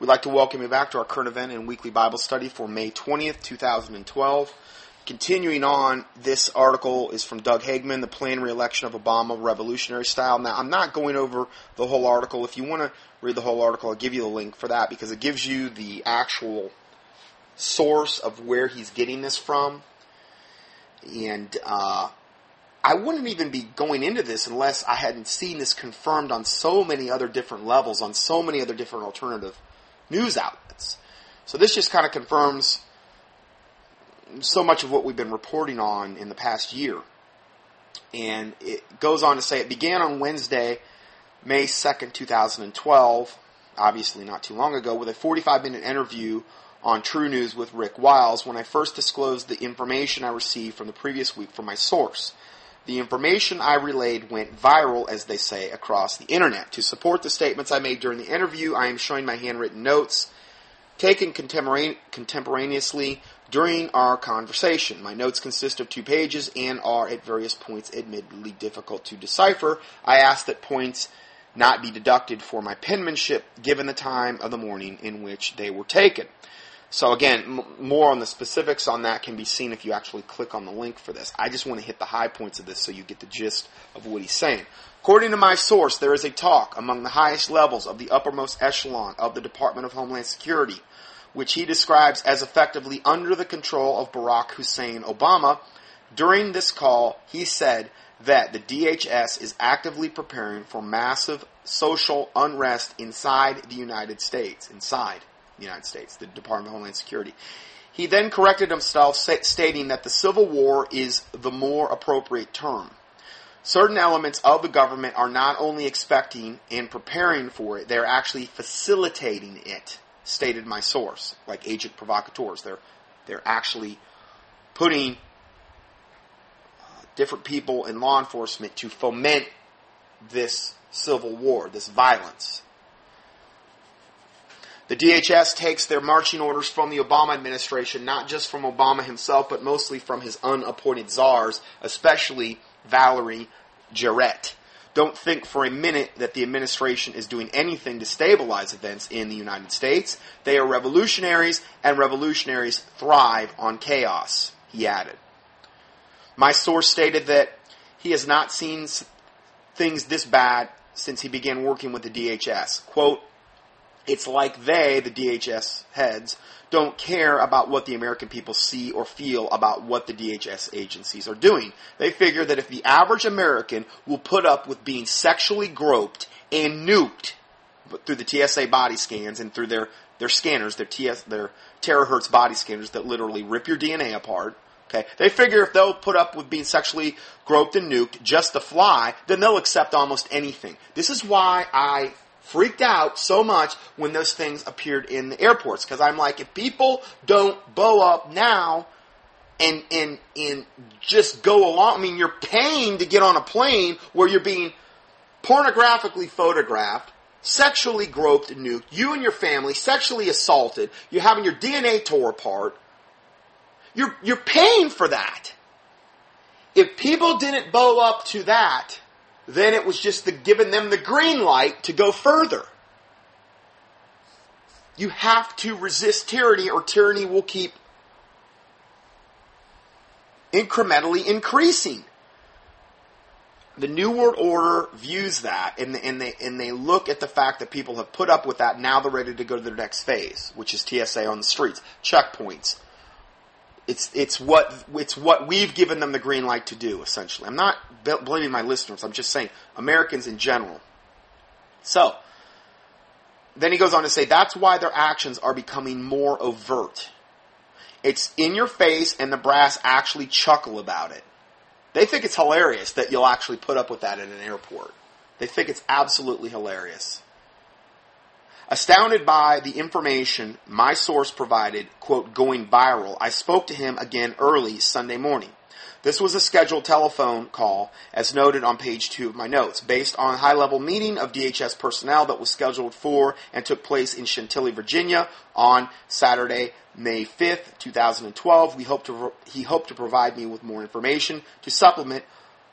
We'd like to welcome you back to our current event and weekly Bible study for May 20th, 2012. Continuing on, this article is from Doug Hagmann, The Planned Reelection of Obama, Revolutionary Style. Now, I'm not going over the whole article. If you want to read the whole article, I'll give you the link for that because it gives you the actual source of where he's getting this from. And uh, I wouldn't even be going into this unless I hadn't seen this confirmed on so many other different levels, on so many other different alternative news outlets. So this just kind of confirms so much of what we've been reporting on in the past year. And it goes on to say it began on Wednesday, May 2nd, 2012, obviously not too long ago, with a 45 minute interview on TruNews with Rick Wiles when I first disclosed the information I received from the previous week from my source. The information I relayed went viral, as they say, across the internet. To support the statements I made during the interview, I am showing my handwritten notes taken contemporaneously during our conversation. My notes consist of two pages and are at various points admittedly difficult to decipher. I ask that points not be deducted for my penmanship given the time of the morning in which they were taken. So again, m- more on the specifics on that can be seen if you actually click on the link for this. I just want to hit the high points of this so you get the gist of what he's saying. According to my source, there is a talk among the highest levels of the uppermost echelon of the Department of Homeland Security, which he describes as effectively under the control of Barack Hussein Obama. During this call, he said that the DHS is actively preparing for massive social unrest inside the United States. Inside the United States, the Department of Homeland Security. He then corrected himself, stating that the Civil War is the more appropriate term. Certain elements of the government are not only expecting and preparing for it, they're actually facilitating it, stated my source, like agent provocateurs. They're, they're actually putting uh, different people in law enforcement to foment this civil war, this violence. The DHS takes their marching orders from the Obama administration, not just from Obama himself, but mostly from his unappointed czars, especially Valerie Jarrett. Don't think for a minute that the administration is doing anything to stabilize events in the United States. They are revolutionaries, and revolutionaries thrive on chaos, he added. My source stated that he has not seen things this bad since he began working with the DHS. Quote, it's like they, the DHS heads, don't care about what the American people see or feel about what the DHS agencies are doing. They figure that if the average American will put up with being sexually groped and nuked through the TSA body scans and through their, their scanners, their, TS, their terahertz body scanners that literally rip your DNA apart, Okay. They figure if they'll put up with being sexually groped and nuked just to fly, then they'll accept almost anything. This is why I freaked out so much when those things appeared in the airports because I'm like, if people don't bow up now and and and just go along, I mean, you're paying to get on a plane where you're being pornographically photographed, sexually groped and nuked, you and your family sexually assaulted, you're having your DNA tore apart. You're you're paying for that. If people didn't bow up to that, then it was just the, giving them the green light to go further. You have to resist tyranny or tyranny will keep incrementally increasing. The New World Order views that and, and, they, and they look at the fact that people have put up with that. Now they're ready to go to their next phase, which is TSA on the streets, checkpoints, it's it's what it's what we've given them the green light to do. Essentially, I'm not blaming my listeners. I'm just saying Americans in general. So then he goes on to say that's why their actions are becoming more overt. It's in your face, and the brass actually chuckle about it. They think it's hilarious that you'll actually put up with that in an airport. They think it's absolutely hilarious. Astounded by the information my source provided, quote, going viral, I spoke to him again early Sunday morning. This was a scheduled telephone call, as noted on page two of my notes, based on a high-level meeting of DHS personnel that was scheduled for and took place in Chantilly, Virginia on Saturday, May 5th, 2012. We hope to, he hoped to provide me with more information to supplement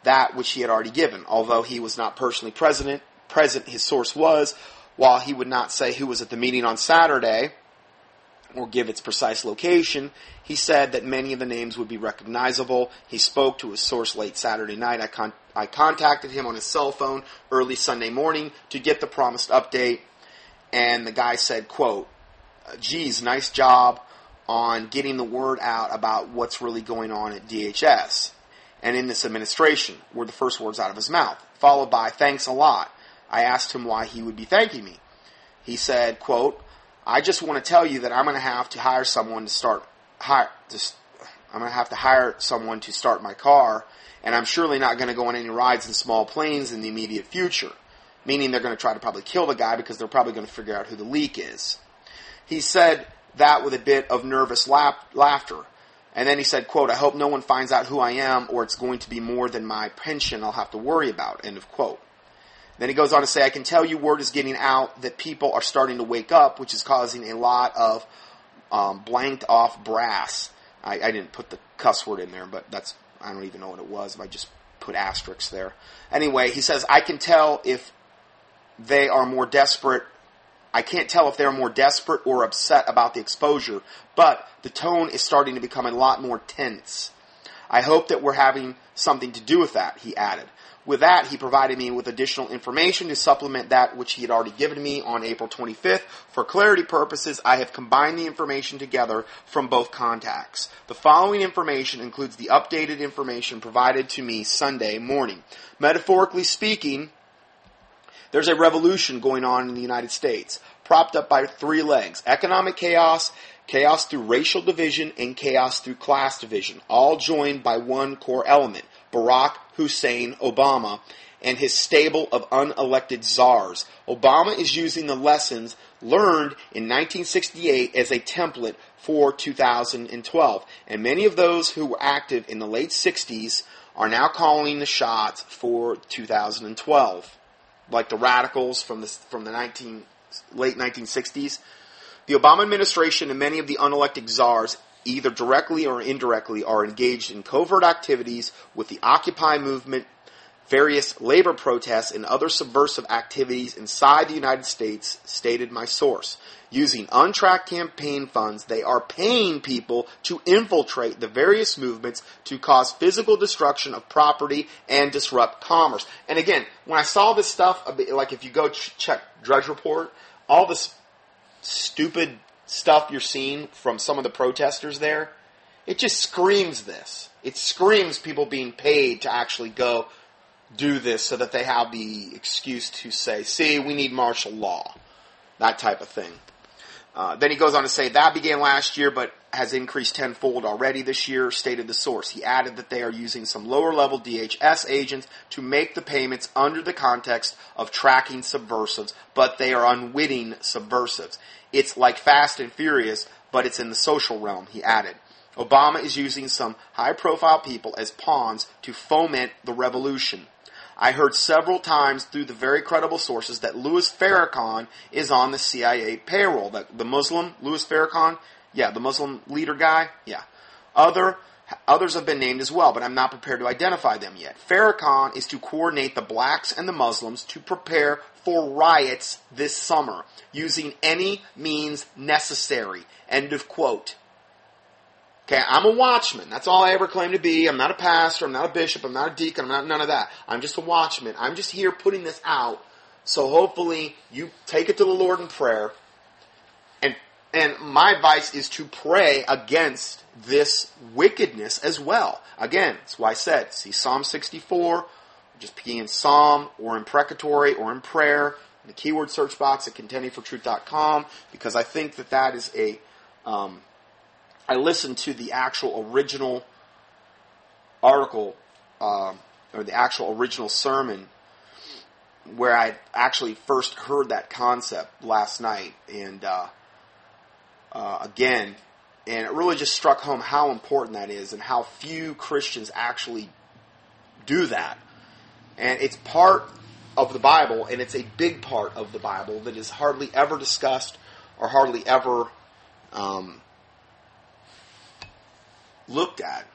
that which he had already given. Although he was not personally present, present his source was, While he would not say who was at the meeting on Saturday or give its precise location, he said that many of the names would be recognizable. He spoke to a source late Saturday night. I, con- I contacted him on his cell phone early Sunday morning to get the promised update, and the guy said, quote, geez, nice job on getting the word out about what's really going on at DHS and in this administration, were the first words out of his mouth, followed by, thanks a lot. I asked him why he would be thanking me. He said, quote, I just want to tell you that I'm going to have to hire someone to start, hire, I'm going to have to hire someone to start my car, and I'm surely not going to go on any rides in small planes in the immediate future. Meaning they're going to try to probably kill the guy because they're probably going to figure out who the leak is. He said that with a bit of nervous laugh- laughter. And then he said, quote, I hope no one finds out who I am or it's going to be more than my pension I'll have to worry about, end of quote. Then he goes on to say, I can tell you word is getting out that people are starting to wake up, which is causing a lot of um, blanked off brass. I, I didn't put the cuss word in there, but that's, I don't even know what it was I just put asterisks there. Anyway, he says, I can tell if they are more desperate I can't tell if they're more desperate or upset about the exposure, but the tone is starting to become a lot more tense. I hope that we're having something to do with that, he added. With that, he provided me with additional information to supplement that which he had already given me on April 25th. For clarity purposes, I have combined the information together from both contacts. The following information includes the updated information provided to me Sunday morning. Metaphorically speaking, there's a revolution going on in the United States, propped up by three legs economic chaos, chaos through racial division, and chaos through class division, all joined by one core element Barack Hussein Obama and his stable of unelected czars. Obama is using the lessons learned in 1968 as a template for 2012. And many of those who were active in the late 60s are now calling the shots for 2012 like the radicals from the from the 19 late 1960s. The Obama administration and many of the unelected czars, either directly or indirectly, are engaged in covert activities with the Occupy movement, various labor protests, and other subversive activities inside the United States, stated my source. Using untracked campaign funds, they are paying people to infiltrate the various movements to cause physical destruction of property and disrupt commerce. And again, when I saw this stuff, like if you go ch- check Drudge Report, all this stupid stuff you're seeing from some of the protesters there, it just screams this. It screams people being paid to actually go do this so that they have the excuse to say, see, we need martial law. That type of thing. Uh, then he goes on to say that began last year, but has increased tenfold already this year, stated the source. He added that they are using some lower level DHS agents to make the payments under the context of tracking subversives, but they are unwitting subversives. It's like Fast and Furious, but it's in the social realm, he added. Obama is using some high profile people as pawns to foment the revolution. I heard several times through the very credible sources that Louis Farrakhan is on the CIA payroll. That the Muslim Louis Farrakhan, yeah, the Muslim leader guy, yeah. Other others have been named as well, but I'm not prepared to identify them yet. Farrakhan is to coordinate the blacks and the Muslims to prepare for riots this summer using any means necessary. End of quote. Okay, I'm a watchman. That's all I ever claim to be. I'm not a pastor. I'm not a bishop. I'm not a deacon. I'm not none of that. I'm just a watchman. I'm just here putting this out. So hopefully you take it to the Lord in prayer. And my advice is to pray against this wickedness as well. Again, that's why I said, see Psalm 64, just key in Psalm or imprecatory or in prayer in the keyword search box at contendingfortruth.com because I think that that is a um, I listened to the actual original article uh, or the actual original sermon where I actually first heard that concept last night, and uh, uh, again, and it really just struck home how important that is and how few Christians actually do that. And it's part of the Bible, and it's a big part of the Bible that is hardly ever discussed or hardly ever um, looked at.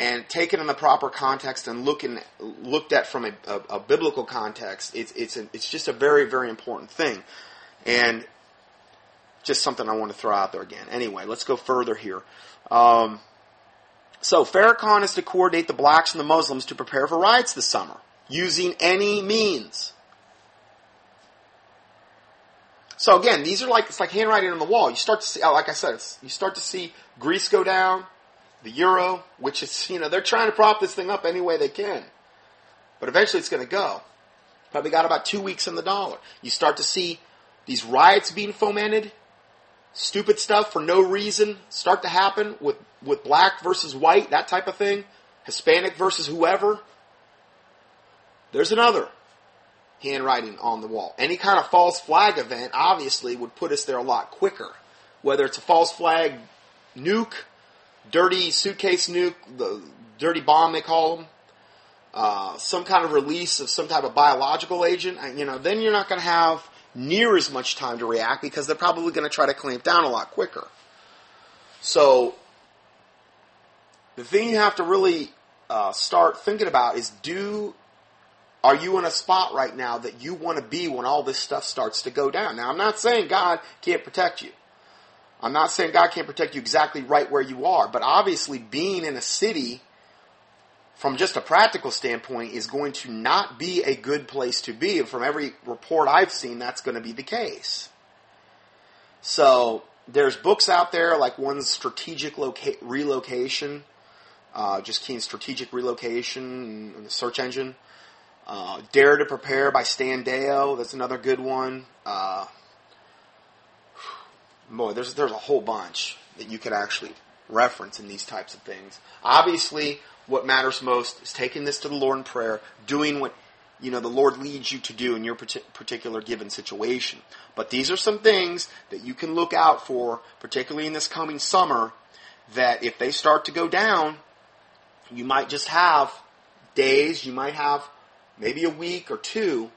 and taken in the proper context and looking looked at from a, a, a biblical context, it's it's a, it's just a very very important thing, and just something I want to throw out there again. Anyway, let's go further here. Um, so Farrakhan is to coordinate the blacks and the Muslims to prepare for riots this summer using any means. So again, these are like it's like handwriting on the wall. You start to see, like I said, you start to see Greece go down, the euro, which is you know they're trying to prop this thing up any way they can, but eventually it's going to go. Probably got about two weeks in the dollar. You start to see these riots being fomented, stupid stuff for no reason start to happen with with black versus white, that type of thing, Hispanic versus whoever. There's another handwriting on the wall. Any kind of false flag event obviously would put us there a lot quicker. Whether it's a false flag nuke, dirty suitcase nuke, the dirty bomb they call them, uh, some kind of release of some type of biological agent, you know, then you're not going to have near as much time to react because they're probably going to try to clamp down a lot quicker. So, the thing you have to really uh, start thinking about is do are you in a spot right now that you want to be when all this stuff starts to go down? Now, I'm not saying God can't protect you. I'm not saying God can't protect you exactly right where you are, but obviously being in a city from just a practical standpoint is going to not be a good place to be. And from every report I've seen, that's going to be the case. So there's books out there like one's strategic loca- relocation, uh, just keying strategic relocation in the search engine. Uh, Dare to Prepare by Stan Deyo. That's another good one. Uh, boy, there's there's a whole bunch that you could actually reference in these types of things. Obviously, what matters most is taking this to the Lord in prayer, doing what you know the Lord leads you to do in your particular given situation. But these are some things that you can look out for, particularly in this coming summer, that if they start to go down, you might just have days, you might have maybe a week or two,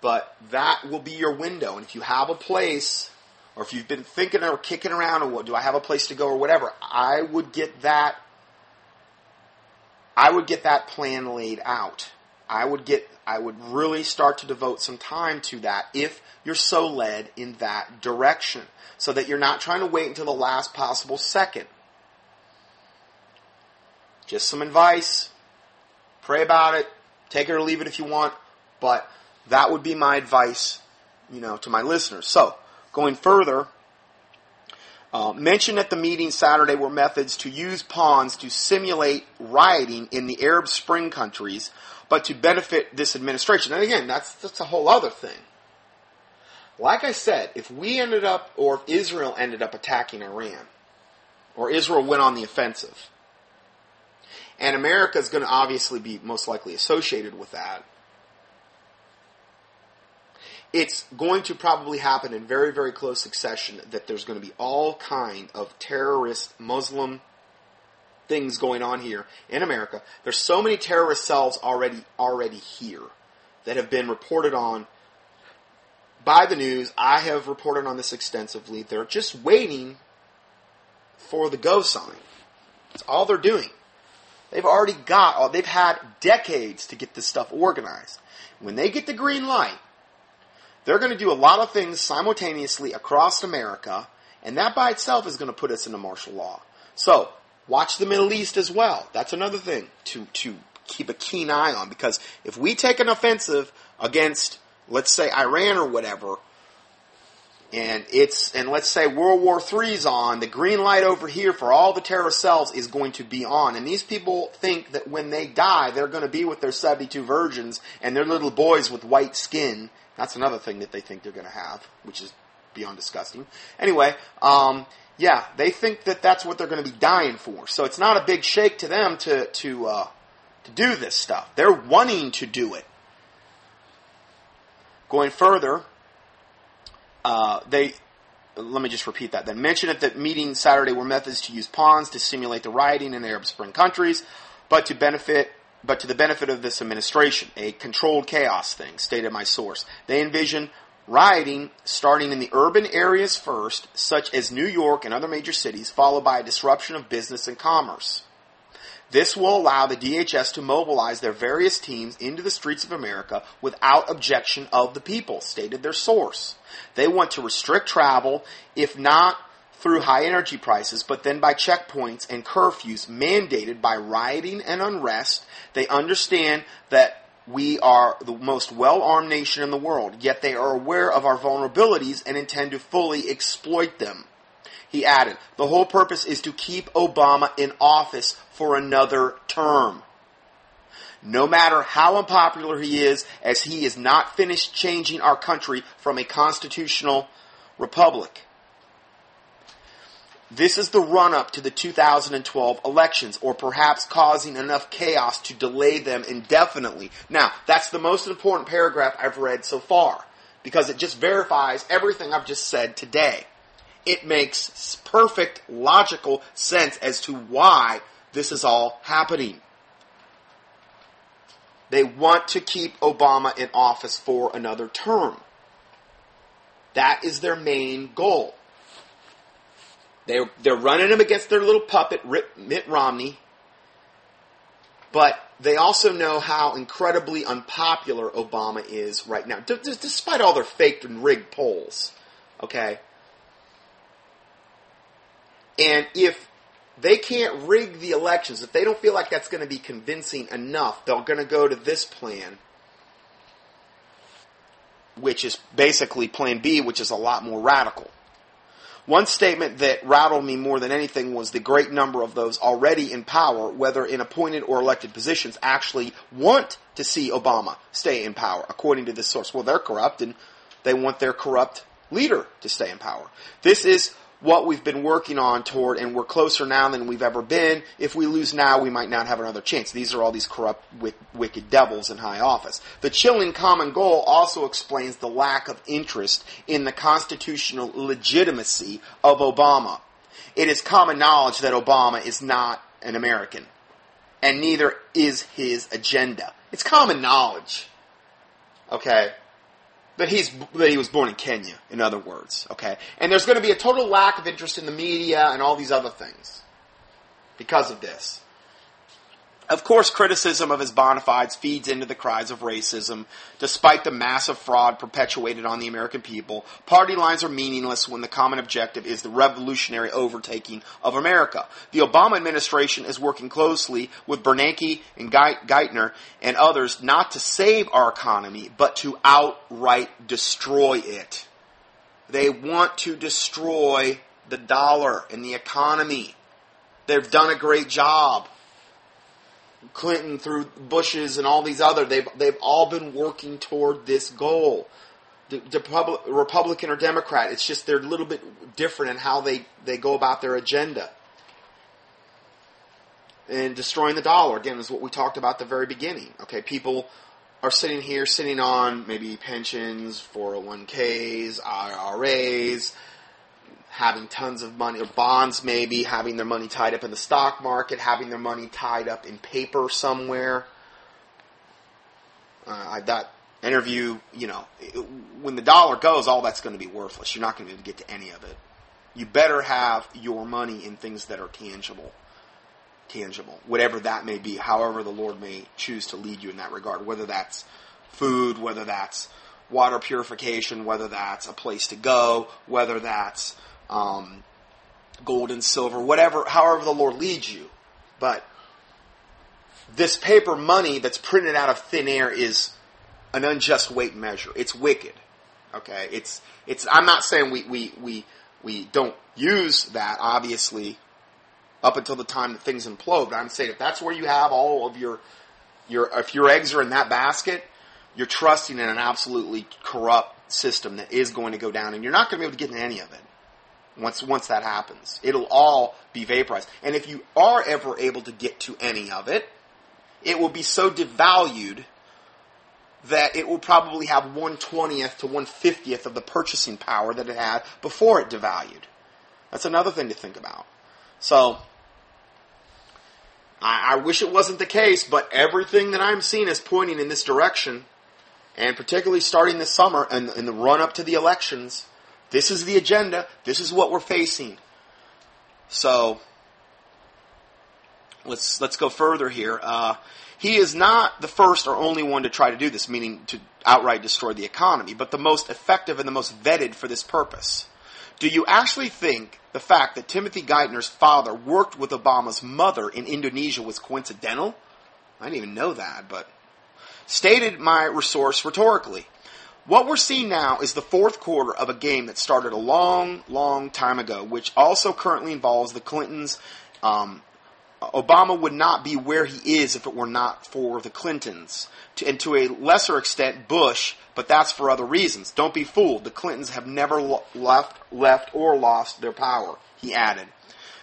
but that will be your window. And if you have a place, or if you've been thinking or kicking around, or what, do I have a place to go or whatever, I would get that. I would get that plan laid out. I would get. I would really start to devote some time to that if you're so led in that direction, so that you're not trying to wait until the last possible second. Just some advice. Pray about it. Take it or leave it if you want, but that would be my advice, you know, to my listeners. So, going further, uh, mentioned at the meeting Saturday were methods to use pawns to simulate rioting in the Arab Spring countries, but to benefit this administration. And again, that's that's a whole other thing. Like I said, if we ended up, or if Israel ended up attacking Iran, or Israel went on the offensive, and America is going to obviously be most likely associated with that. It's going to probably happen in very, very close succession that there's going to be all kind of terrorist Muslim things going on here in America. There's so many terrorist cells already already here that have been reported on by the news. I have reported on this extensively. They're just waiting for the go sign. That's all they're doing. They've already got, they've had decades to get this stuff organized. When they get the green light, they're going to do a lot of things simultaneously across America, and that by itself is going to put us into martial law. So, watch the Middle East as well. That's another thing to, to keep a keen eye on, because if we take an offensive against, let's say, Iran or whatever, and it's and let's say World War III's on, the green light over here for all the terrorist cells is going to be on. And these people think that when they die, they're going to be with their 72 virgins and their little boys with white skin. That's another thing that they think they're going to have, which is beyond disgusting. Anyway, um, yeah, they think that that's what they're going to be dying for. So it's not a big shake to them to to uh, to do this stuff. They're wanting to do it. Going further, uh, they let me just repeat that. Then mention at the meeting Saturday were methods to use pawns to simulate the rioting in the Arab Spring countries, but to benefit but to the benefit of this administration, a controlled chaos thing, stated my source. They envision rioting starting in the urban areas first, such as New York and other major cities, followed by a disruption of business and commerce. This will allow the DHS to mobilize their various teams into the streets of America without objection of the people, stated their source. They want to restrict travel, if not through high energy prices, but then by checkpoints and curfews mandated by rioting and unrest. They understand that we are the most well armed nation in the world, yet they are aware of our vulnerabilities and intend to fully exploit them. He added, the whole purpose is to keep Obama in office for another term. No matter how unpopular he is, as he is not finished changing our country from a constitutional republic. This is the run up to the 2012 elections, or perhaps causing enough chaos to delay them indefinitely. Now, that's the most important paragraph I've read so far, because it just verifies everything I've just said today. It makes perfect logical sense as to why this is all happening. They want to keep Obama in office for another term. That is their main goal. They're, they're running him against their little puppet, Mitt Romney. But they also know how incredibly unpopular Obama is right now, d- d- despite all their faked and rigged polls. Okay? And if they can't rig the elections, if they don't feel like that's going to be convincing enough, they're going to go to this plan, which is basically Plan B, which is a lot more radical. One statement that rattled me more than anything was the great number of those already in power, whether in appointed or elected positions, actually want to see Obama stay in power, according to this source. Well, they're corrupt and they want their corrupt leader to stay in power. This is what we've been working on toward, and we're closer now than we've ever been. If we lose now, we might not have another chance. These are all these corrupt, wicked devils in high office. The chilling common goal also explains the lack of interest in the constitutional legitimacy of Obama. It is common knowledge that Obama is not an American, and neither is his agenda. It's common knowledge. Okay? That he's that he was born in Kenya. In other words, okay, and there's going to be a total lack of interest in the media and all these other things because of this. Of course, criticism of his bona fides feeds into the cries of racism. Despite the massive fraud perpetuated on the American people, party lines are meaningless when the common objective is the revolutionary overtaking of America. The Obama administration is working closely with Bernanke and Geithner and others not to save our economy, but to outright destroy it. They want to destroy the dollar and the economy. They've done a great job. Clinton through Bush's and all these other, they've they've all been working toward this goal. The, the Republican or Democrat, it's just they're a little bit different in how they, they go about their agenda. And destroying the dollar, again, is what we talked about at the very beginning. Okay, people are sitting here, sitting on maybe pensions, 401ks, IRAs, having tons of money, or bonds maybe, having their money tied up in the stock market, having their money tied up in paper somewhere. Uh, that interview, you know, when the dollar goes, all that's going to be worthless. You're not going to be able to get to any of it. You better have your money in things that are tangible. Tangible. Whatever that may be, however the Lord may choose to lead you in that regard. Whether that's food, whether that's water purification, whether that's a place to go, whether that's um, gold and silver, whatever, however the Lord leads you. But this paper money that's printed out of thin air is an unjust weight measure. It's wicked. Okay, it's it's. I'm not saying we we we we don't use that obviously up until the time that things implode. But I'm saying if that's where you have all of your your if your eggs are in that basket, you're trusting in an absolutely corrupt system that is going to go down, and you're not going to be able to get in any of it once once that happens. It'll all be vaporized. And if you are ever able to get to any of it, it will be so devalued that it will probably have 120th to 150th of the purchasing power that it had before it devalued. That's another thing to think about. So, I, I wish it wasn't the case, but everything that I'm seeing is pointing in this direction. And particularly starting this summer and in the run up to the elections, this is the agenda. This is what we're facing. So, let's let's go further here. Uh, he is not the first or only one to try to do this, meaning to outright destroy the economy, but the most effective and the most vetted for this purpose. Do you actually think the fact that Timothy Geithner's father worked with Obama's mother in Indonesia was coincidental? I didn't even know that, but stated my resource rhetorically. What we're seeing now is the fourth quarter of a game that started a long, long time ago, which also currently involves the Clintons. Um, Obama would not be where he is if it were not for the Clintons. To, and to a lesser extent, Bush, but that's for other reasons. Don't be fooled. The Clintons have never left, left or lost their power, he added.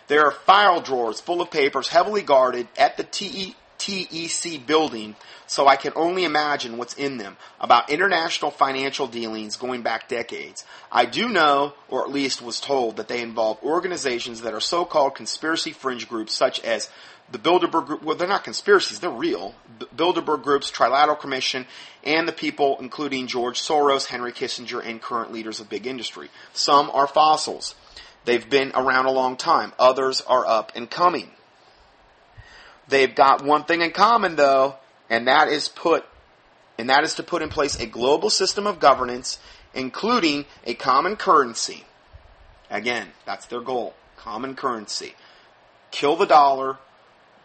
There are file drawers full of papers heavily guarded at the TE, TEC building so I can only imagine what's in them about international financial dealings going back decades. I do know, or at least was told, that they involve organizations that are so-called conspiracy fringe groups such as the Bilderberg Group, well, they're not conspiracies, they're real. Bilderberg Group's Trilateral Commission, and the people including George Soros, Henry Kissinger, and current leaders of big industry. Some are fossils. They've been around a long time. Others are up and coming. They've got one thing in common, though and that is put and that is to put in place a global system of governance including a common currency. Again, that's their goal. Common currency. Kill the dollar,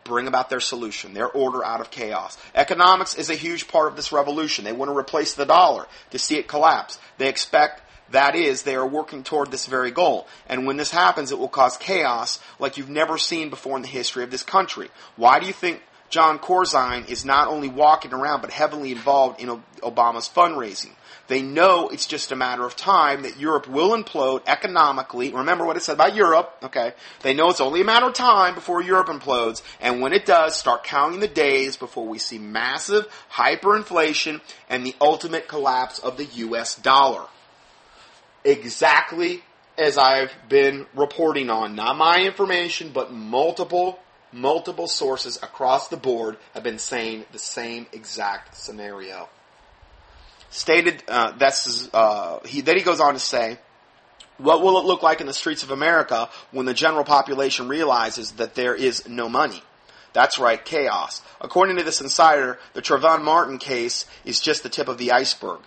bring about their solution, their order out of chaos. Economics is a huge part of this revolution. They want to replace the dollar to see it collapse. They expect that is, they are working toward this very goal. And when this happens, it will cause chaos like you've never seen before in the history of this country. Why do you think Jon Corzine is not only walking around but heavily involved in Obama's fundraising. They know it's just a matter of time that Europe will implode economically. Remember what it said about Europe, okay? They know it's only a matter of time before Europe implodes, and when it does, start counting the days before we see massive hyperinflation and the ultimate collapse of the US dollar. Exactly as I've been reporting on. Not my information, but multiple multiple sources across the board have been saying the same exact scenario. Stated, uh, that's uh, he. Then he goes on to say, "What will it look like in the streets of America when the general population realizes that there is no money?" That's right, chaos. According to this insider, the Trayvon Martin case is just the tip of the iceberg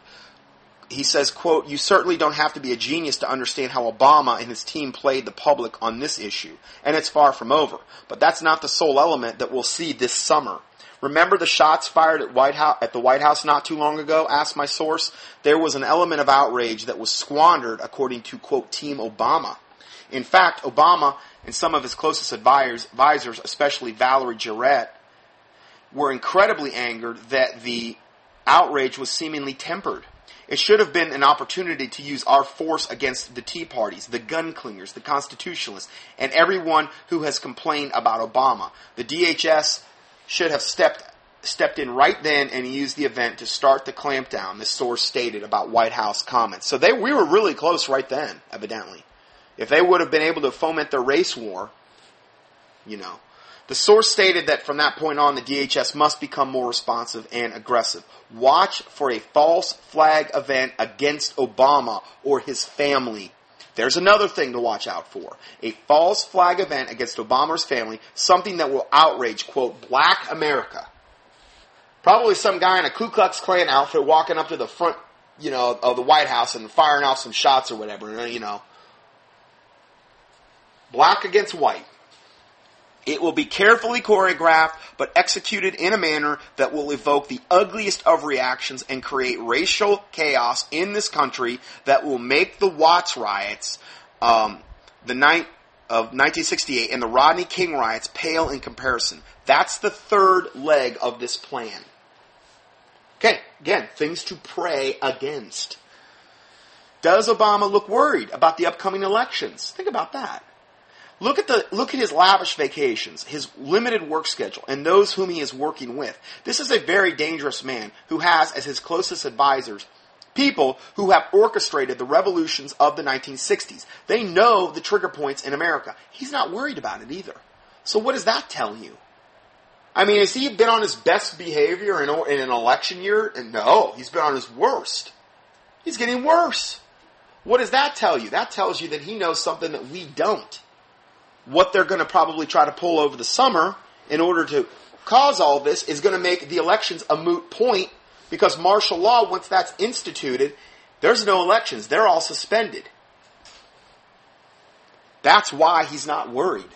he says, quote, you certainly don't have to be a genius to understand how Obama and his team played the public on this issue. And it's far from over. But that's not the sole element that we'll see this summer. Remember the shots fired at, White House, at the White House not too long ago? Asked my source. There was an element of outrage that was squandered according to, quote, Team Obama. In fact, Obama and some of his closest advisors, especially Valerie Jarrett, were incredibly angered that the outrage was seemingly tempered. It should have been an opportunity to use our force against the Tea Parties, the gun clingers, the constitutionalists, and everyone who has complained about Obama. The DHS should have stepped stepped in right then and used the event to start the clampdown. The source stated about White House comments. So they we were really close right then, evidently. If they would have been able to foment the race war, you know, the source stated that from that point on, the DHS must become more responsive and aggressive. Watch for a false flag event against Obama or his family. There's another thing to watch out for. A false flag event against Obama's family, something that will outrage, quote, black America. Probably some guy in a Ku Klux Klan outfit walking up to the front, you know, of the White House and firing off some shots or whatever, you know. Black against white. It will be carefully choreographed, but executed in a manner that will evoke the ugliest of reactions and create racial chaos in this country that will make the Watts riots, um, the night of 1968, and the Rodney King riots pale in comparison. That's the third leg of this plan. Okay, again, things to pray against. Does Obama look worried about the upcoming elections? Think about that. Look at the look at his lavish vacations, his limited work schedule, and those whom he is working with. This is a very dangerous man who has as his closest advisors people who have orchestrated the revolutions of the 1960s. They know the trigger points in America. He's not worried about it either. So what does that tell you? I mean, has he been on his best behavior in, in an election year? No, he's been on his worst. He's getting worse. What does that tell you? That tells you that he knows something that we don't what they're going to probably try to pull over the summer in order to cause all this is going to make the elections a moot point because martial law, once that's instituted, there's no elections. They're all suspended. That's why he's not worried.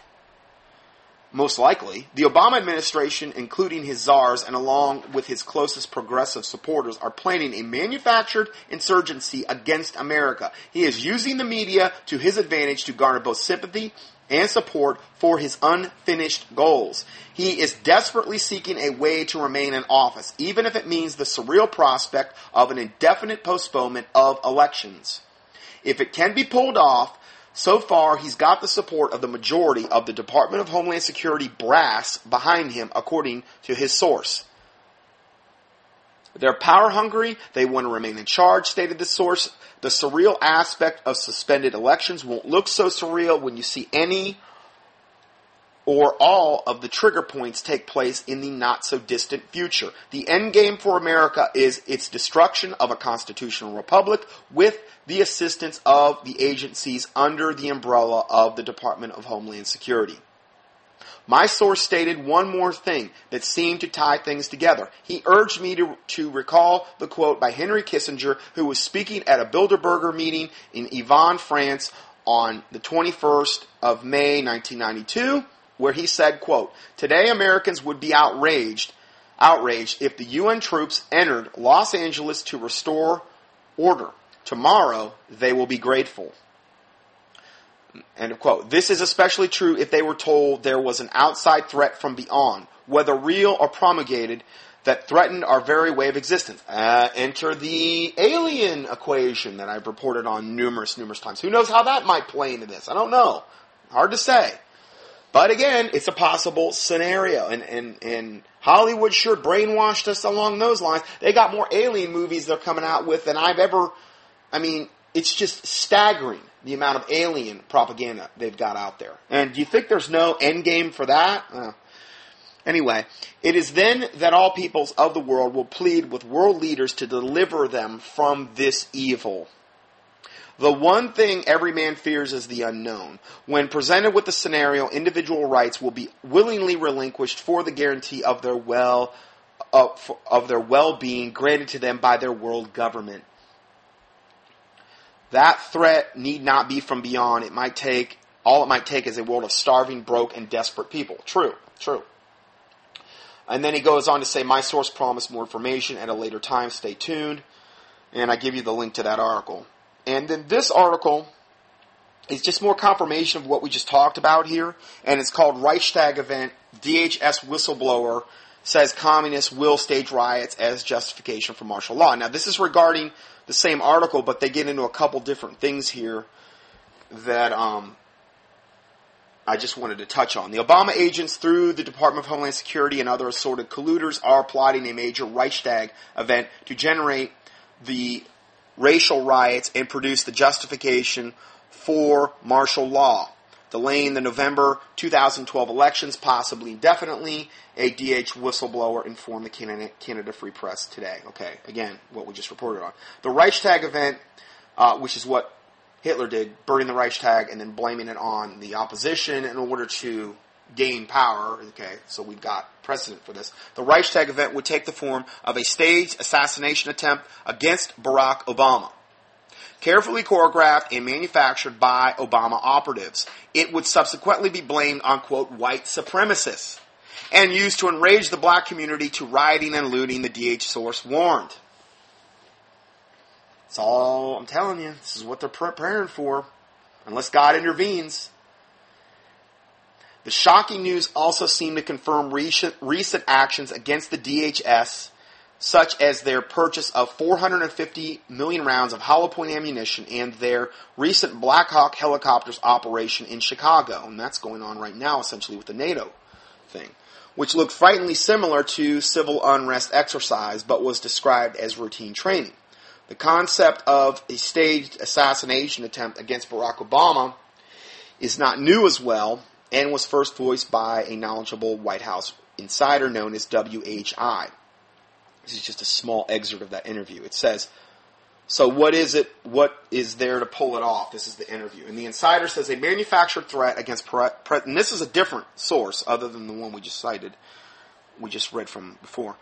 Most likely, the Obama administration, including his czars and along with his closest progressive supporters, are planning a manufactured insurgency against America. He is using the media to his advantage to garner both sympathy and support for his unfinished goals. He is desperately seeking a way to remain in office, even if it means the surreal prospect of an indefinite postponement of elections. If it can be pulled off, so far he's got the support of the majority of the Department of Homeland Security brass behind him, according to his source. They're power hungry. They want to remain in charge, stated the source. The surreal aspect of suspended elections won't look so surreal when you see any or all of the trigger points take place in the not so distant future. The end game for America is its destruction of a constitutional republic with the assistance of the agencies under the umbrella of the Department of Homeland Security. My source stated one more thing that seemed to tie things together. He urged me to, to recall the quote by Henry Kissinger, who was speaking at a Bilderberger meeting in Evian, France on the 21st of May 1992, where he said, quote, Today Americans would be outraged, outraged if the UN troops entered Los Angeles to restore order. Tomorrow they will be grateful. End quote. This is especially true if they were told there was an outside threat from beyond, whether real or promulgated, that threatened our very way of existence. Uh, enter the alien equation that I've reported on numerous, numerous times. Who knows how that might play into this? I don't know. Hard to say. But again, it's a possible scenario. And, and, and Hollywood sure brainwashed us along those lines. They got more alien movies they're coming out with than I've ever, I mean, it's just staggering the amount of alien propaganda they've got out there. And do you think there's no end game for that? Uh, anyway, it is then that all peoples of the world will plead with world leaders to deliver them from this evil. The one thing every man fears is the unknown. When presented with the scenario, individual rights will be willingly relinquished for the guarantee of their well of, of their well-being granted to them by their world government. That threat need not be from beyond. It might take, all it might take is a world of starving, broke, and desperate people. True, true. And then he goes on to say, my source promised more information at a later time. Stay tuned. And I give you the link to that article. And then this article is just more confirmation of what we just talked about here. And it's called Reichstag event. DHS whistleblower says communists will stage riots as justification for martial law. Now this is regarding the same article, but they get into a couple different things here that um, I just wanted to touch on. The Obama agents, through the Department of Homeland Security and other assorted colluders, are plotting a major Reichstag event to generate the racial riots and produce the justification for martial law delaying the November 2012 elections, possibly indefinitely. A DH whistleblower informed the Canada, Canada Free Press today. Okay, again, what we just reported on. The Reichstag event, uh, which is what Hitler did, burning the Reichstag and then blaming it on the opposition in order to gain power. Okay, so we've got precedent for this. The Reichstag event would take the form of a staged assassination attempt against Barack Obama carefully choreographed and manufactured by Obama operatives. It would subsequently be blamed on, quote, white supremacists and used to enrage the black community to rioting and looting, the DH source warned. It's all I'm telling you. This is what they're preparing for, unless God intervenes. The shocking news also seemed to confirm recent, recent actions against the DHS such as their purchase of 450 million rounds of hollow point ammunition and their recent Black Hawk helicopters operation in Chicago. And that's going on right now, essentially, with the NATO thing, which looked frighteningly similar to civil unrest exercise, but was described as routine training. The concept of a staged assassination attempt against Barack Obama is not new as well and was first voiced by a knowledgeable White House insider known as WHI. This is just a small excerpt of that interview. It says, So what is it? What is there to pull it off? This is the interview, and the insider says a manufactured threat against. Pre- pre- and this is a different source other than the one we just cited. We just read from before.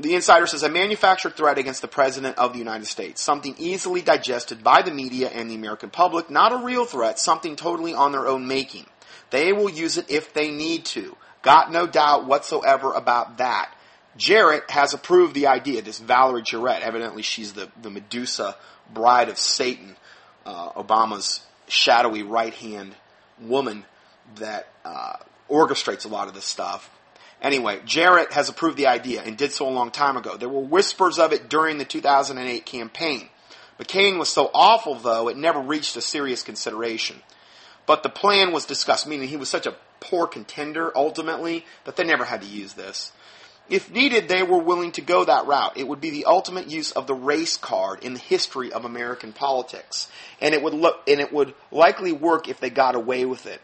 The insider says a manufactured threat against the president of the United States, something easily digested by the media and the American public, not a real threat, something totally on their own making. They will use it if they need to. Got no doubt whatsoever about that. Jarrett has approved the idea. This Valerie Jarrett, evidently she's the, the Medusa bride of Satan, uh, Obama's shadowy right hand woman that uh, orchestrates a lot of this stuff. Anyway, Jarrett has approved the idea and did so a long time ago. There were whispers of it during the 2008 campaign. McCain was so awful, though, it never reached a serious consideration. But the plan was discussed, meaning he was such a poor contender ultimately that they never had to use this. If needed, they were willing to go that route. It would be the ultimate use of the race card in the history of American politics. And it would look, and it would likely work if they got away with it.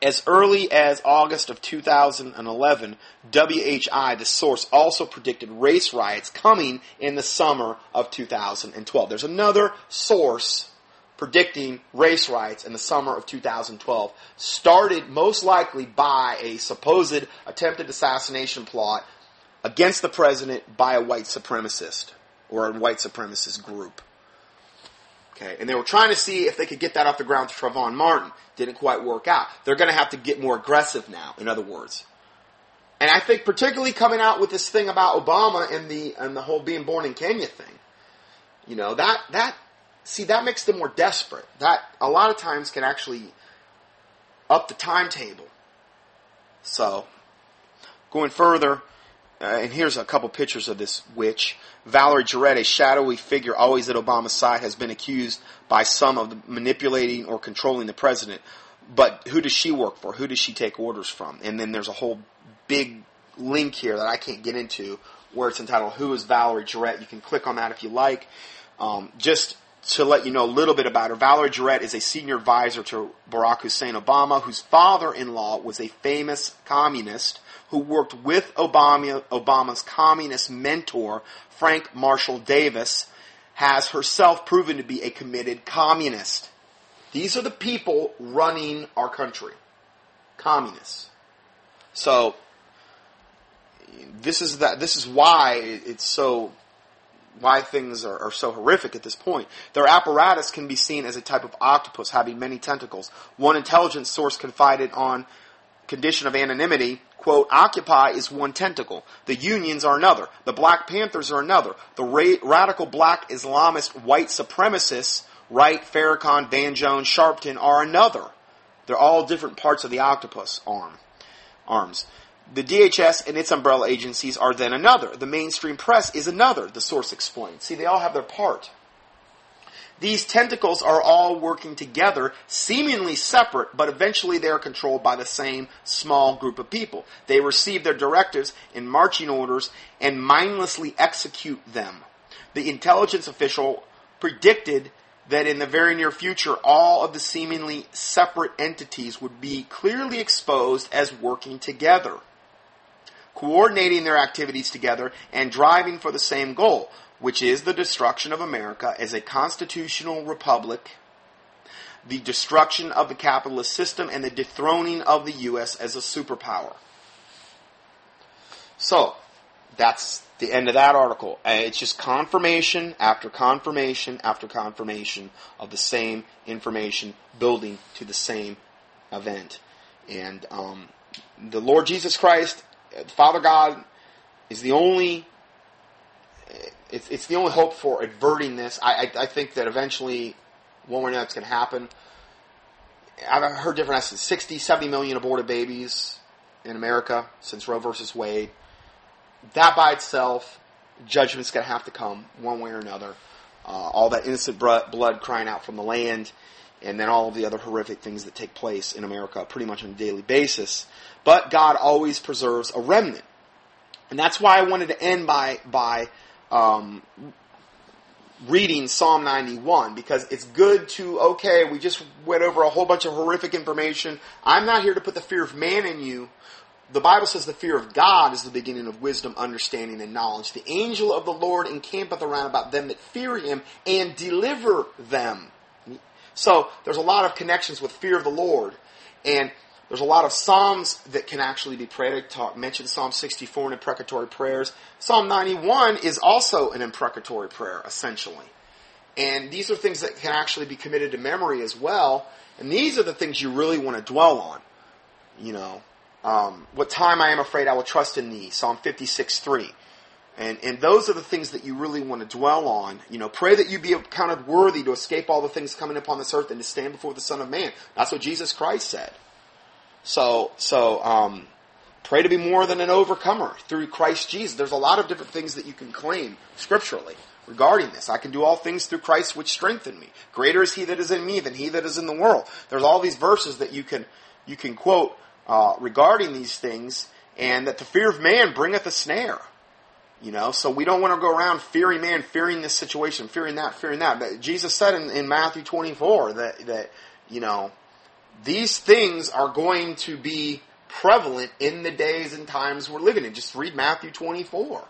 As early as August of 2011, WHI, the source, also predicted race riots coming in the summer of 2012. There's another source predicting race riots in the summer of 2012, started most likely by a supposed attempted assassination plot against the president by a white supremacist or a white supremacist group. Okay, and they were trying to see if they could get that off the ground to Trayvon Martin. Didn't quite work out. They're going to have to get more aggressive now. In other words, and I think particularly coming out with this thing about Obama and the and the whole being born in Kenya thing, you know that that see that makes them more desperate. That a lot of times can actually up the timetable. So going further, uh, and here's a couple pictures of this witch. Valerie Jarrett, a shadowy figure always at Obama's side, has been accused by some of manipulating or controlling the president. But who does she work for? Who does she take orders from? And then there's a whole big link here that I can't get into where it's entitled Who is Valerie Jarrett? You can click on that if you like. Um, just to let you know a little bit about her, Valerie Jarrett is a senior advisor to Barack Hussein Obama, whose father-in-law was a famous communist who worked with Obama, Obama's communist mentor, Frank Marshall Davis, has herself proven to be a committed communist. These are the people running our country. Communists. So, this is that, this is why it's so, why things are, are so horrific at this point. Their apparatus can be seen as a type of octopus having many tentacles. One intelligence source confided on condition of anonymity quote, Occupy is one tentacle. The unions are another. The Black Panthers are another. The ra- radical black Islamist white supremacists, Wright, Farrakhan, Van Jones, Sharpton, are another. They're all different parts of the octopus arm, arms. The DHS and its umbrella agencies are then another. The mainstream press is another, the source explained. See, they all have their part. These tentacles are all working together, seemingly separate, but eventually they are controlled by the same small group of people. They receive their directives in marching orders and mindlessly execute them. The intelligence official predicted that in the very near future, all of the seemingly separate entities would be clearly exposed as working together, coordinating their activities together and driving for the same goal, which is the destruction of America as a constitutional republic, the destruction of the capitalist system, and the dethroning of the U.S. as a superpower. So, that's the end of that article. It's just confirmation after confirmation after confirmation of the same information building to the same event. And um, the Lord Jesus Christ, Father God, is the only it's, it's the only hope for averting this. I, I, I think that eventually, one way or another, it's going to happen. I've heard different estimates 60, 70 million aborted babies in America since Roe versus Wade. That by itself, judgment's going to have to come one way or another. Uh, all that innocent blood crying out from the land, and then all of the other horrific things that take place in America pretty much on a daily basis. But God always preserves a remnant. And that's why I wanted to end by, by um, reading Psalm 91 because it's good to, okay, we just went over a whole bunch of horrific information. I'm not here to put the fear of man in you, the Bible says the fear of God is the beginning of wisdom, understanding, and knowledge. The angel of the Lord encampeth around about them that fear him and deliver them. So there's a lot of connections with fear of the Lord. And there's a lot of Psalms that can actually be prayed. I talk, mentioned Psalm 64 in imprecatory prayers. Psalm 91 is also an imprecatory prayer, essentially. And these are things that can actually be committed to memory as well. And these are the things you really want to dwell on. You know, um, what time I am afraid I will trust in thee, Psalm 56, 3. And, and those are the things that you really want to dwell on. You know, pray that you be accounted worthy to escape all the things coming upon this earth and to stand before the Son of Man. That's what Jesus Christ said. So, so, um, pray to be more than an overcomer through Christ Jesus. There's a lot of different things that you can claim scripturally regarding this. I can do all things through Christ which strengthen me. Greater is he that is in me than he that is in the world. There's all these verses that you can, you can quote uh, regarding these things, and that the fear of man bringeth a snare. You know, so we don't want to go around fearing man, fearing this situation, fearing that, fearing that. But Jesus said in, in Matthew 24 that, that, you know, these things are going to be prevalent in the days and times we're living in. Just read Matthew 24.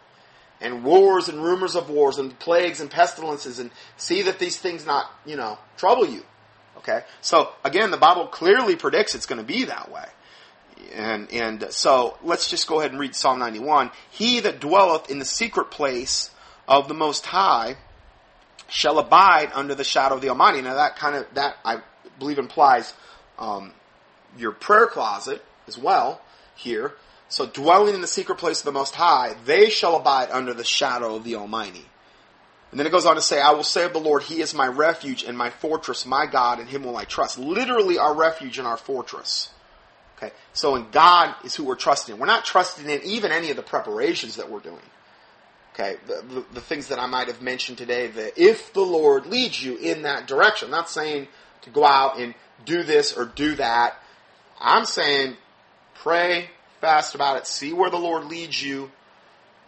And wars and rumors of wars and plagues and pestilences and see that these things not, you know, trouble you. Okay? So, again, the Bible clearly predicts it's going to be that way. And, and so let's just go ahead and read Psalm 91. He that dwelleth in the secret place of the Most High shall abide under the shadow of the Almighty. Now that kind of, that I believe implies um, your prayer closet as well here. So dwelling in the secret place of the Most High, they shall abide under the shadow of the Almighty. And then it goes on to say, I will say of the Lord, He is my refuge and my fortress, my God, in Him will I trust. Literally our refuge and our fortress. Okay, so in God is who we're trusting. We're not trusting in even any of the preparations that we're doing. Okay, the, the, the, things that I might have mentioned today, that if the Lord leads you in that direction, I'm not saying to go out and do this or do that. I'm saying pray fast about it, see where the Lord leads you.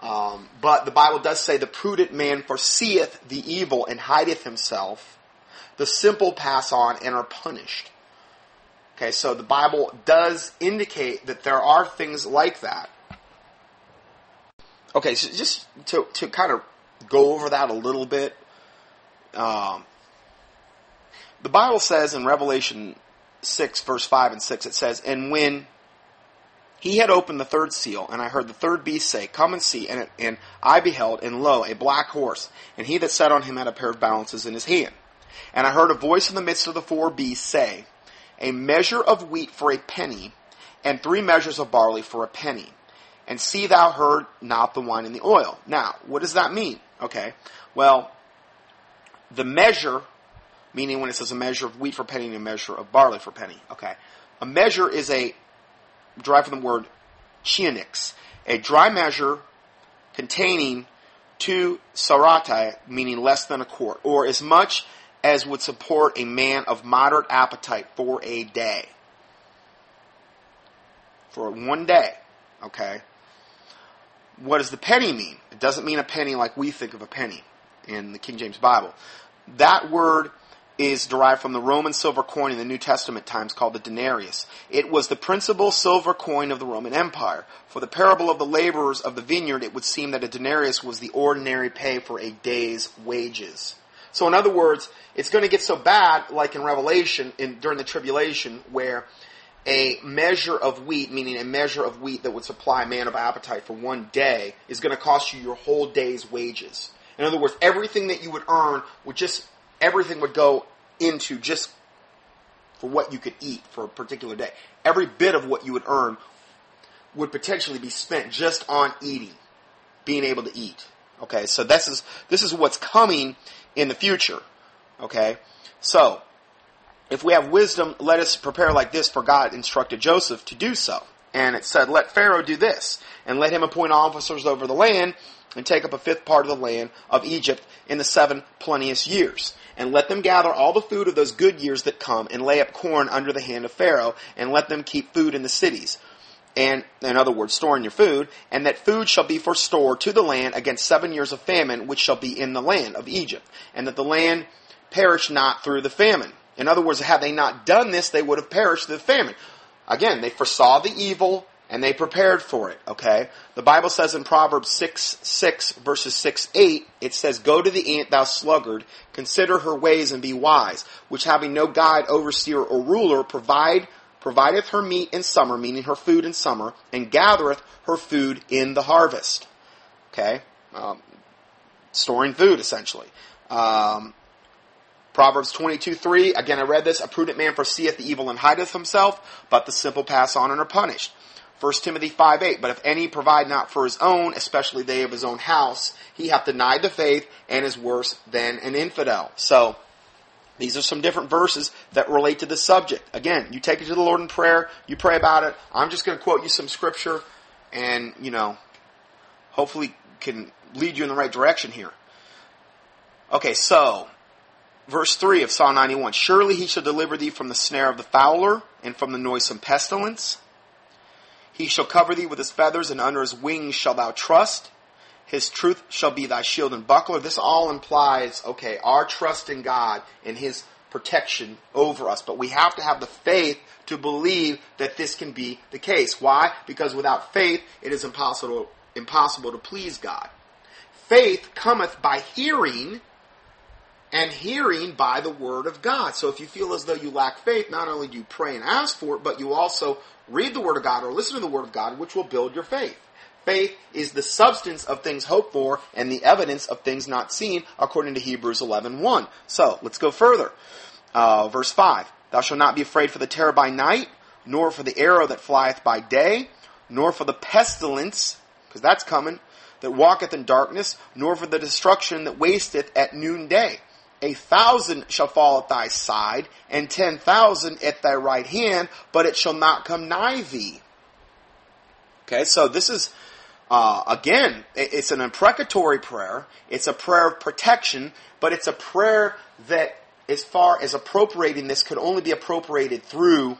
Um, but the Bible does say the prudent man foreseeth the evil and hideth himself. The simple pass on and are punished. Okay, so the Bible does indicate that there are things like that. Okay, so just to, to kind of go over that a little bit, um, the Bible says in Revelation 6, verse 5 and 6, it says, And when he had opened the third seal, and I heard the third beast say, Come and see. And, it, and I beheld, and lo, a black horse, and he that sat on him had a pair of balances in his hand. And I heard a voice in the midst of the four beasts say, a measure of wheat for a penny, and three measures of barley for a penny. And see thou heard not the wine and the oil. Now, what does that mean? Okay, well, the measure, meaning when it says a measure of wheat for penny and a measure of barley for penny. Okay, a measure is a derived from the word choenix, a dry measure containing two sarati, meaning less than a quart, or as much as would support a man of moderate appetite for a day. For one day. Okay? What does the penny mean? It doesn't mean a penny like we think of a penny in the King James Bible. That word is derived from the Roman silver coin in the New Testament times called the denarius. It was the principal silver coin of the Roman Empire. For the parable of the laborers of the vineyard, it would seem that a denarius was the ordinary pay for a day's wages. So in other words, it's going to get so bad, like in Revelation, in, during the tribulation, where a measure of wheat, meaning a measure of wheat that would supply a man of appetite for one day, is going to cost you your whole day's wages. In other words, everything that you would earn would just, everything would go into just for what you could eat for a particular day. Every bit of what you would earn would potentially be spent just on eating, being able to eat. Okay, so this is this is what's coming in the future. Okay? So, if we have wisdom, let us prepare like this, for God instructed Joseph to do so. And it said, Let Pharaoh do this, and let him appoint officers over the land, and take up a fifth part of the land of Egypt in the seven plenteous years. And let them gather all the food of those good years that come, and lay up corn under the hand of Pharaoh, and let them keep food in the cities and in other words, storing your food, and that food shall be for store to the land against seven years of famine, which shall be in the land of Egypt, and that the land perish not through the famine. In other words, had they not done this, they would have perished through the famine. Again, they foresaw the evil and they prepared for it, okay? The Bible says in Proverbs 6, 6 verses 6, 8, it says, Go to the ant, thou sluggard, consider her ways and be wise, which having no guide, overseer, or ruler, provide, provideth her meat in summer, meaning her food in summer, and gathereth her food in the harvest. Okay? Um, storing food, essentially. Um, Proverbs 22, 3, again I read this, a prudent man foreseeth the evil and hideth himself, but the simple pass on and are punished. 1 Timothy 5 8, but if any provide not for his own, especially they of his own house, he hath denied the faith and is worse than an infidel. So, these are some different verses that relate to the subject. Again, you take it to the Lord in prayer, you pray about it. I'm just going to quote you some scripture and, you know, hopefully can lead you in the right direction here. Okay, so, verse 3 of Psalm 91 Surely he shall deliver thee from the snare of the fowler and from the noisome pestilence. He shall cover thee with his feathers, and under his wings shalt thou trust. His truth shall be thy shield and buckler. This all implies, okay, our trust in God and his protection over us. But we have to have the faith to believe that this can be the case. Why? Because without faith, it is impossible, impossible to please God. Faith cometh by hearing, and hearing by the word of God. So if you feel as though you lack faith, not only do you pray and ask for it, but you also read the Word of God or listen to the Word of God, which will build your faith. Faith is the substance of things hoped for and the evidence of things not seen, according to Hebrews 11.1. So, let's go further. Uh, verse 5. Thou shalt not be afraid for the terror by night, nor for the arrow that flieth by day, nor for the pestilence, because that's coming, that walketh in darkness, nor for the destruction that wasteth at noonday. A thousand shall fall at thy side, and ten thousand at thy right hand, but it shall not come nigh thee. Okay, so this is, uh, again, it's an imprecatory prayer. It's a prayer of protection, but it's a prayer that, as far as appropriating this, could only be appropriated through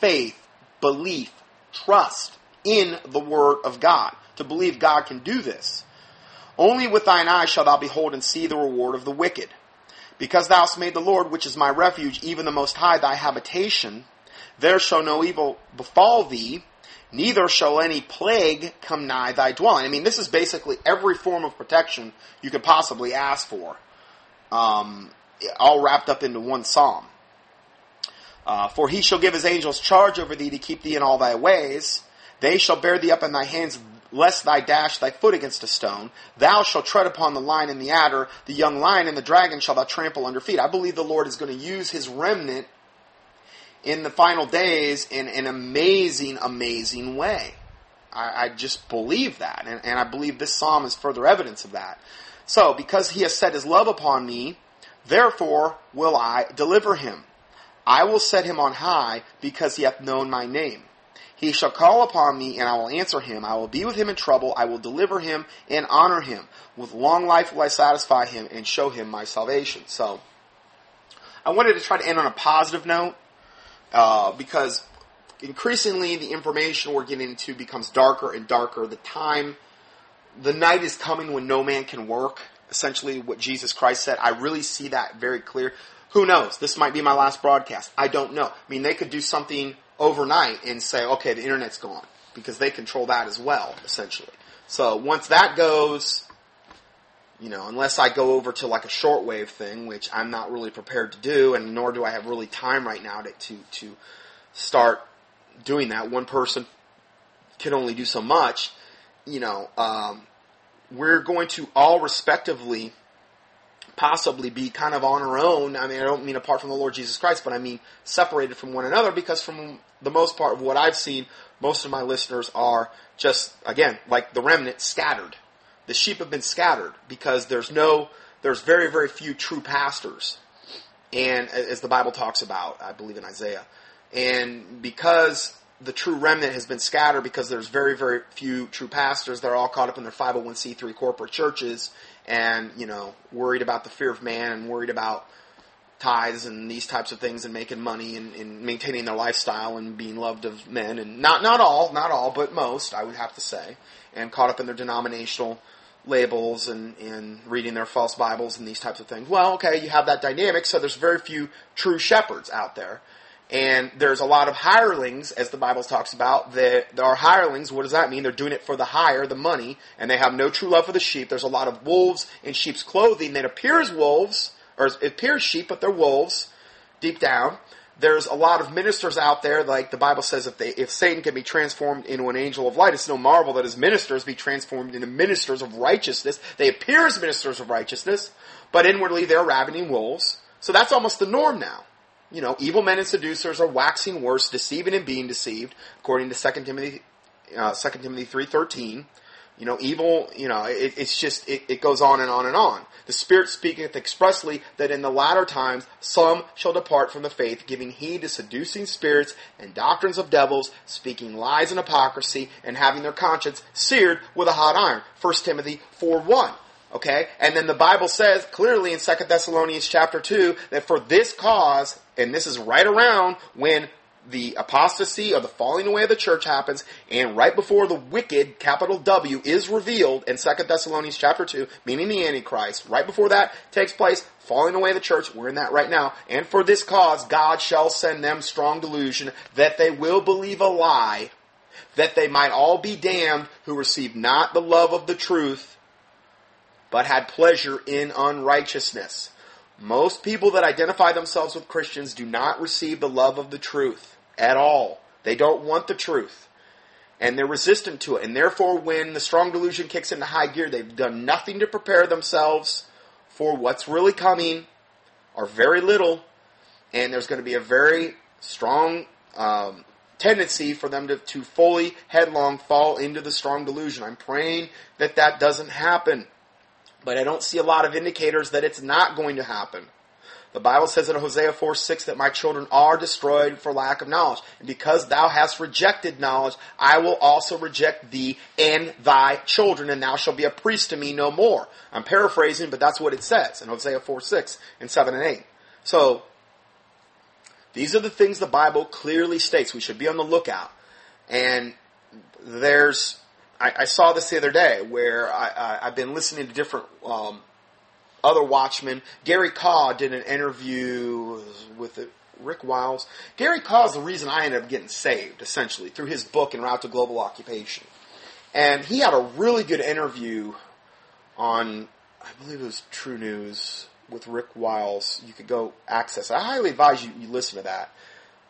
faith, belief, trust in the Word of God. To believe God can do this. Only with thine eyes shalt thou behold and see the reward of the wicked. Because thou hast made the Lord, which is my refuge, even the Most High, thy habitation, there shall no evil befall thee, neither shall any plague come nigh thy dwelling. I mean, this is basically every form of protection you could possibly ask for, um, all wrapped up into one psalm. Uh, for he shall give his angels charge over thee to keep thee in all thy ways. They shall bear thee up in thy hands, lest thy dash thy foot against a stone. Thou shalt tread upon the lion and the adder, the young lion and the dragon shall thou trample under feet. I believe the Lord is going to use his remnant in the final days in an amazing, amazing way. I, I just believe that, and, and I believe this psalm is further evidence of that. So, because he has set his love upon me, therefore will I deliver him. I will set him on high because he hath known my name. He shall call upon me, and I will answer him. I will be with him in trouble. I will deliver him and honor him. With long life will I satisfy him and show him my salvation. So, I wanted to try to end on a positive note uh, because increasingly the information we're getting into becomes darker and darker. The time, the night is coming when no man can work. Essentially, what Jesus Christ said. I really see that very clear. Who knows? This might be my last broadcast. I don't know. I mean, they could do something overnight and say, okay, the internet's gone because they control that as well, essentially. So once that goes, you know, unless I go over to like a shortwave thing, which I'm not really prepared to do, and nor do I have really time right now to to, to start doing that. One person can only do so much. You know, um, we're going to all respectively possibly be kind of on our own. I mean, I don't mean apart from the Lord Jesus Christ, but I mean separated from one another because from the most part of what I've seen, most of my listeners are just, again, like the remnant scattered. The sheep have been scattered because there's no, there's very, very few true pastors. And as the Bible talks about, I believe in Isaiah. And because the true remnant has been scattered because there's very, very few true pastors. They're all caught up in their 501c3 corporate churches and, you know, worried about the fear of man and worried about tithes and these types of things and making money and, and maintaining their lifestyle and being loved of men. And not, not all, not all, but most, I would have to say. And caught up in their denominational labels and, and reading their false Bibles and these types of things. Well, okay, you have that dynamic, so there's very few true shepherds out there. And there's a lot of hirelings, as the Bible talks about. That there are hirelings. What does that mean? They're doing it for the hire, the money, and they have no true love for the sheep. There's a lot of wolves in sheep's clothing that appear as wolves, or appears sheep, but they're wolves deep down. There's a lot of ministers out there, like the Bible says, if they, if Satan can be transformed into an angel of light, it's no marvel that his ministers be transformed into ministers of righteousness. They appear as ministers of righteousness, but inwardly they're ravening wolves. So that's almost the norm now. You know, evil men and seducers are waxing worse, deceiving and being deceived, according to 2 Timothy, uh, 2 Timothy 3.13. You know, evil, you know, it, it's just, it, it goes on and on and on. The Spirit speaketh expressly that in the latter times some shall depart from the faith, giving heed to seducing spirits and doctrines of devils, speaking lies and hypocrisy, and having their conscience seared with a hot iron. 1 Timothy 4 1. Okay? And then the Bible says clearly in 2 Thessalonians chapter 2 that for this cause, and this is right around when the apostasy or the falling away of the church happens, and right before the wicked, capital W, is revealed in 2 Thessalonians chapter 2, meaning the Antichrist, right before that takes place, falling away of the church, we're in that right now, and for this cause God shall send them strong delusion, that they will believe a lie, that they might all be damned who receive not the love of the truth, but had pleasure in unrighteousness. Most people that identify themselves with Christians do not receive the love of the truth at all. They don't want the truth. And they're resistant to it. And therefore, when the strong delusion kicks into high gear, they've done nothing to prepare themselves for what's really coming, or very little. And there's going to be a very strong um, tendency for them to, to fully headlong fall into the strong delusion. I'm praying that that doesn't happen. But I don't see a lot of indicators that it's not going to happen. The Bible says in Hosea 4 6 that my children are destroyed for lack of knowledge. And because thou hast rejected knowledge, I will also reject thee and thy children, and thou shalt be a priest to me no more. I'm paraphrasing, but that's what it says in Hosea 4 6 and 7 and 8. So, these are the things the Bible clearly states. We should be on the lookout. And there's I, I, saw this the other day where I, have been listening to different um, other watchmen. Gary Kah did an interview with Rick Wiles. Gary Kah is the reason I ended up getting saved, essentially, through his book, En Route to Global Occupation. And he had a really good interview on, I believe it was TruNews with Rick Wiles. You could go access. I highly advise you, you listen to that.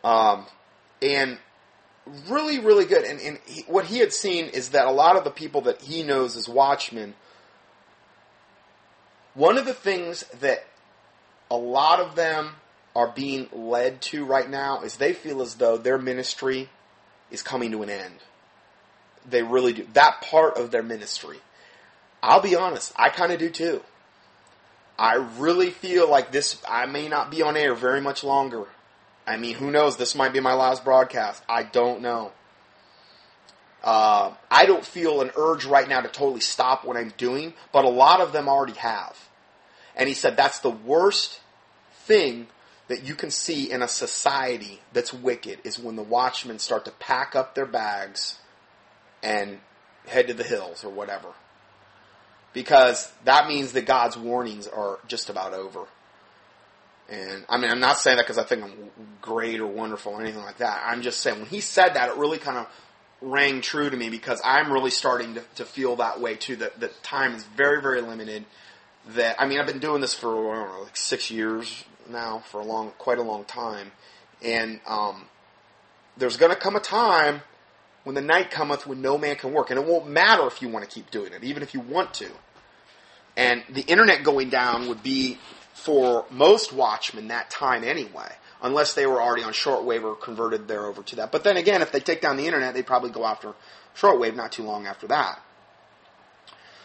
Um, and really, really good. And, and he, what he had seen is that a lot of the people that he knows as watchmen, one of the things that a lot of them are being led to right now is they feel as though their ministry is coming to an end. They really do. That part of their ministry. I'll be honest, I kind of do too. I really feel like this, I may not be on air very much longer. I mean, who knows? This might be my last broadcast. I don't know. Uh, I don't feel an urge right now to totally stop what I'm doing, but a lot of them already have. And he said that's the worst thing that you can see in a society that's wicked is when the watchmen start to pack up their bags and head to the hills or whatever. Because that means that God's warnings are just about over. And I mean, I'm not saying that because I think I'm great or wonderful or anything like that. I'm just saying when he said that, it really kind of rang true to me because I'm really starting to, to feel that way too. That that time is very very limited. That I mean, I've been doing this for I don't know, like six years now, for a long, quite a long time, and um, there's going to come a time when the night cometh when no man can work, and it won't matter if you want to keep doing it, even if you want to. And the internet going down would be for most watchmen that time anyway, unless they were already on shortwave or converted there over to that. But then again, if they take down the internet, they probably go after shortwave not too long after that.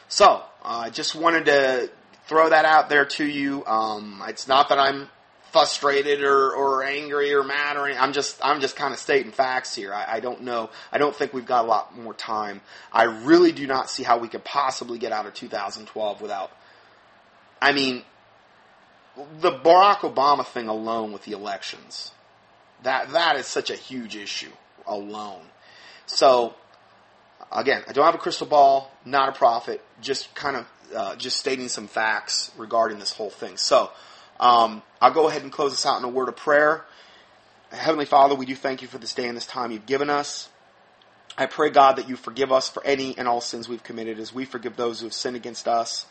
So, I uh, just wanted to throw that out there to you. Um, it's not that I'm frustrated or, or angry or mad or anything. I'm just I'm just kind of stating facts here. I, I don't know. I don't think we've got a lot more time. I really do not see how we could possibly get out of 2012 without. I mean, the Barack Obama thing alone with the elections, that that is such a huge issue alone. So again, I don't have a crystal ball, not a prophet, just kind of uh, just stating some facts regarding this whole thing. So um, I'll go ahead and close this out in a word of prayer. Heavenly Father, we do thank you for this day and this time you've given us. I pray, God, that you forgive us for any and all sins we've committed as we forgive those who have sinned against us.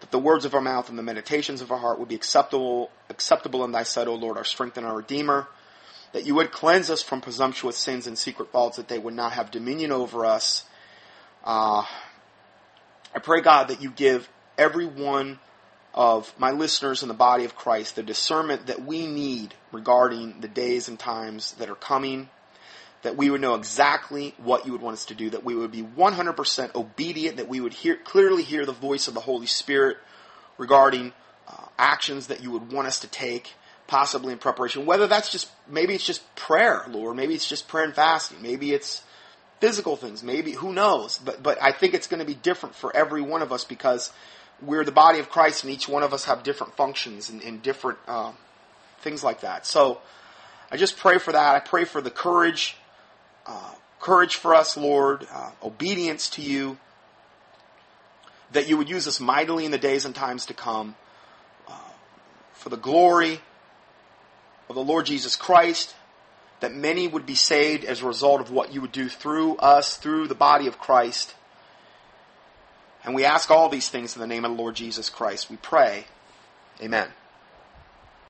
That the words of our mouth and the meditations of our heart would be acceptable, acceptable in thy sight, O Lord, our strength and our Redeemer. That you would cleanse us from presumptuous sins and secret faults, that they would not have dominion over us. Uh, I pray, God, that you give every one of my listeners in the body of Christ the discernment that we need regarding the days and times that are coming, that we would know exactly what you would want us to do, that we would be 100% obedient, that we would hear, clearly hear the voice of the Holy Spirit regarding uh, actions that you would want us to take, possibly in preparation. Whether that's just, maybe it's just prayer, Lord, maybe it's just prayer and fasting, maybe it's physical things, maybe, who knows? But, but I think it's going to be different for every one of us because we're the body of Christ, and each one of us have different functions and, and different uh, things like that. So I just pray for that. I pray for the courage, uh, courage for us, Lord, uh, obedience to you, that you would use us mightily in the days and times to come, uh, for the glory of the Lord Jesus Christ. That many would be saved as a result of what you would do through us, through the body of Christ. And we ask all these things in the name of the Lord Jesus Christ. We pray. Amen.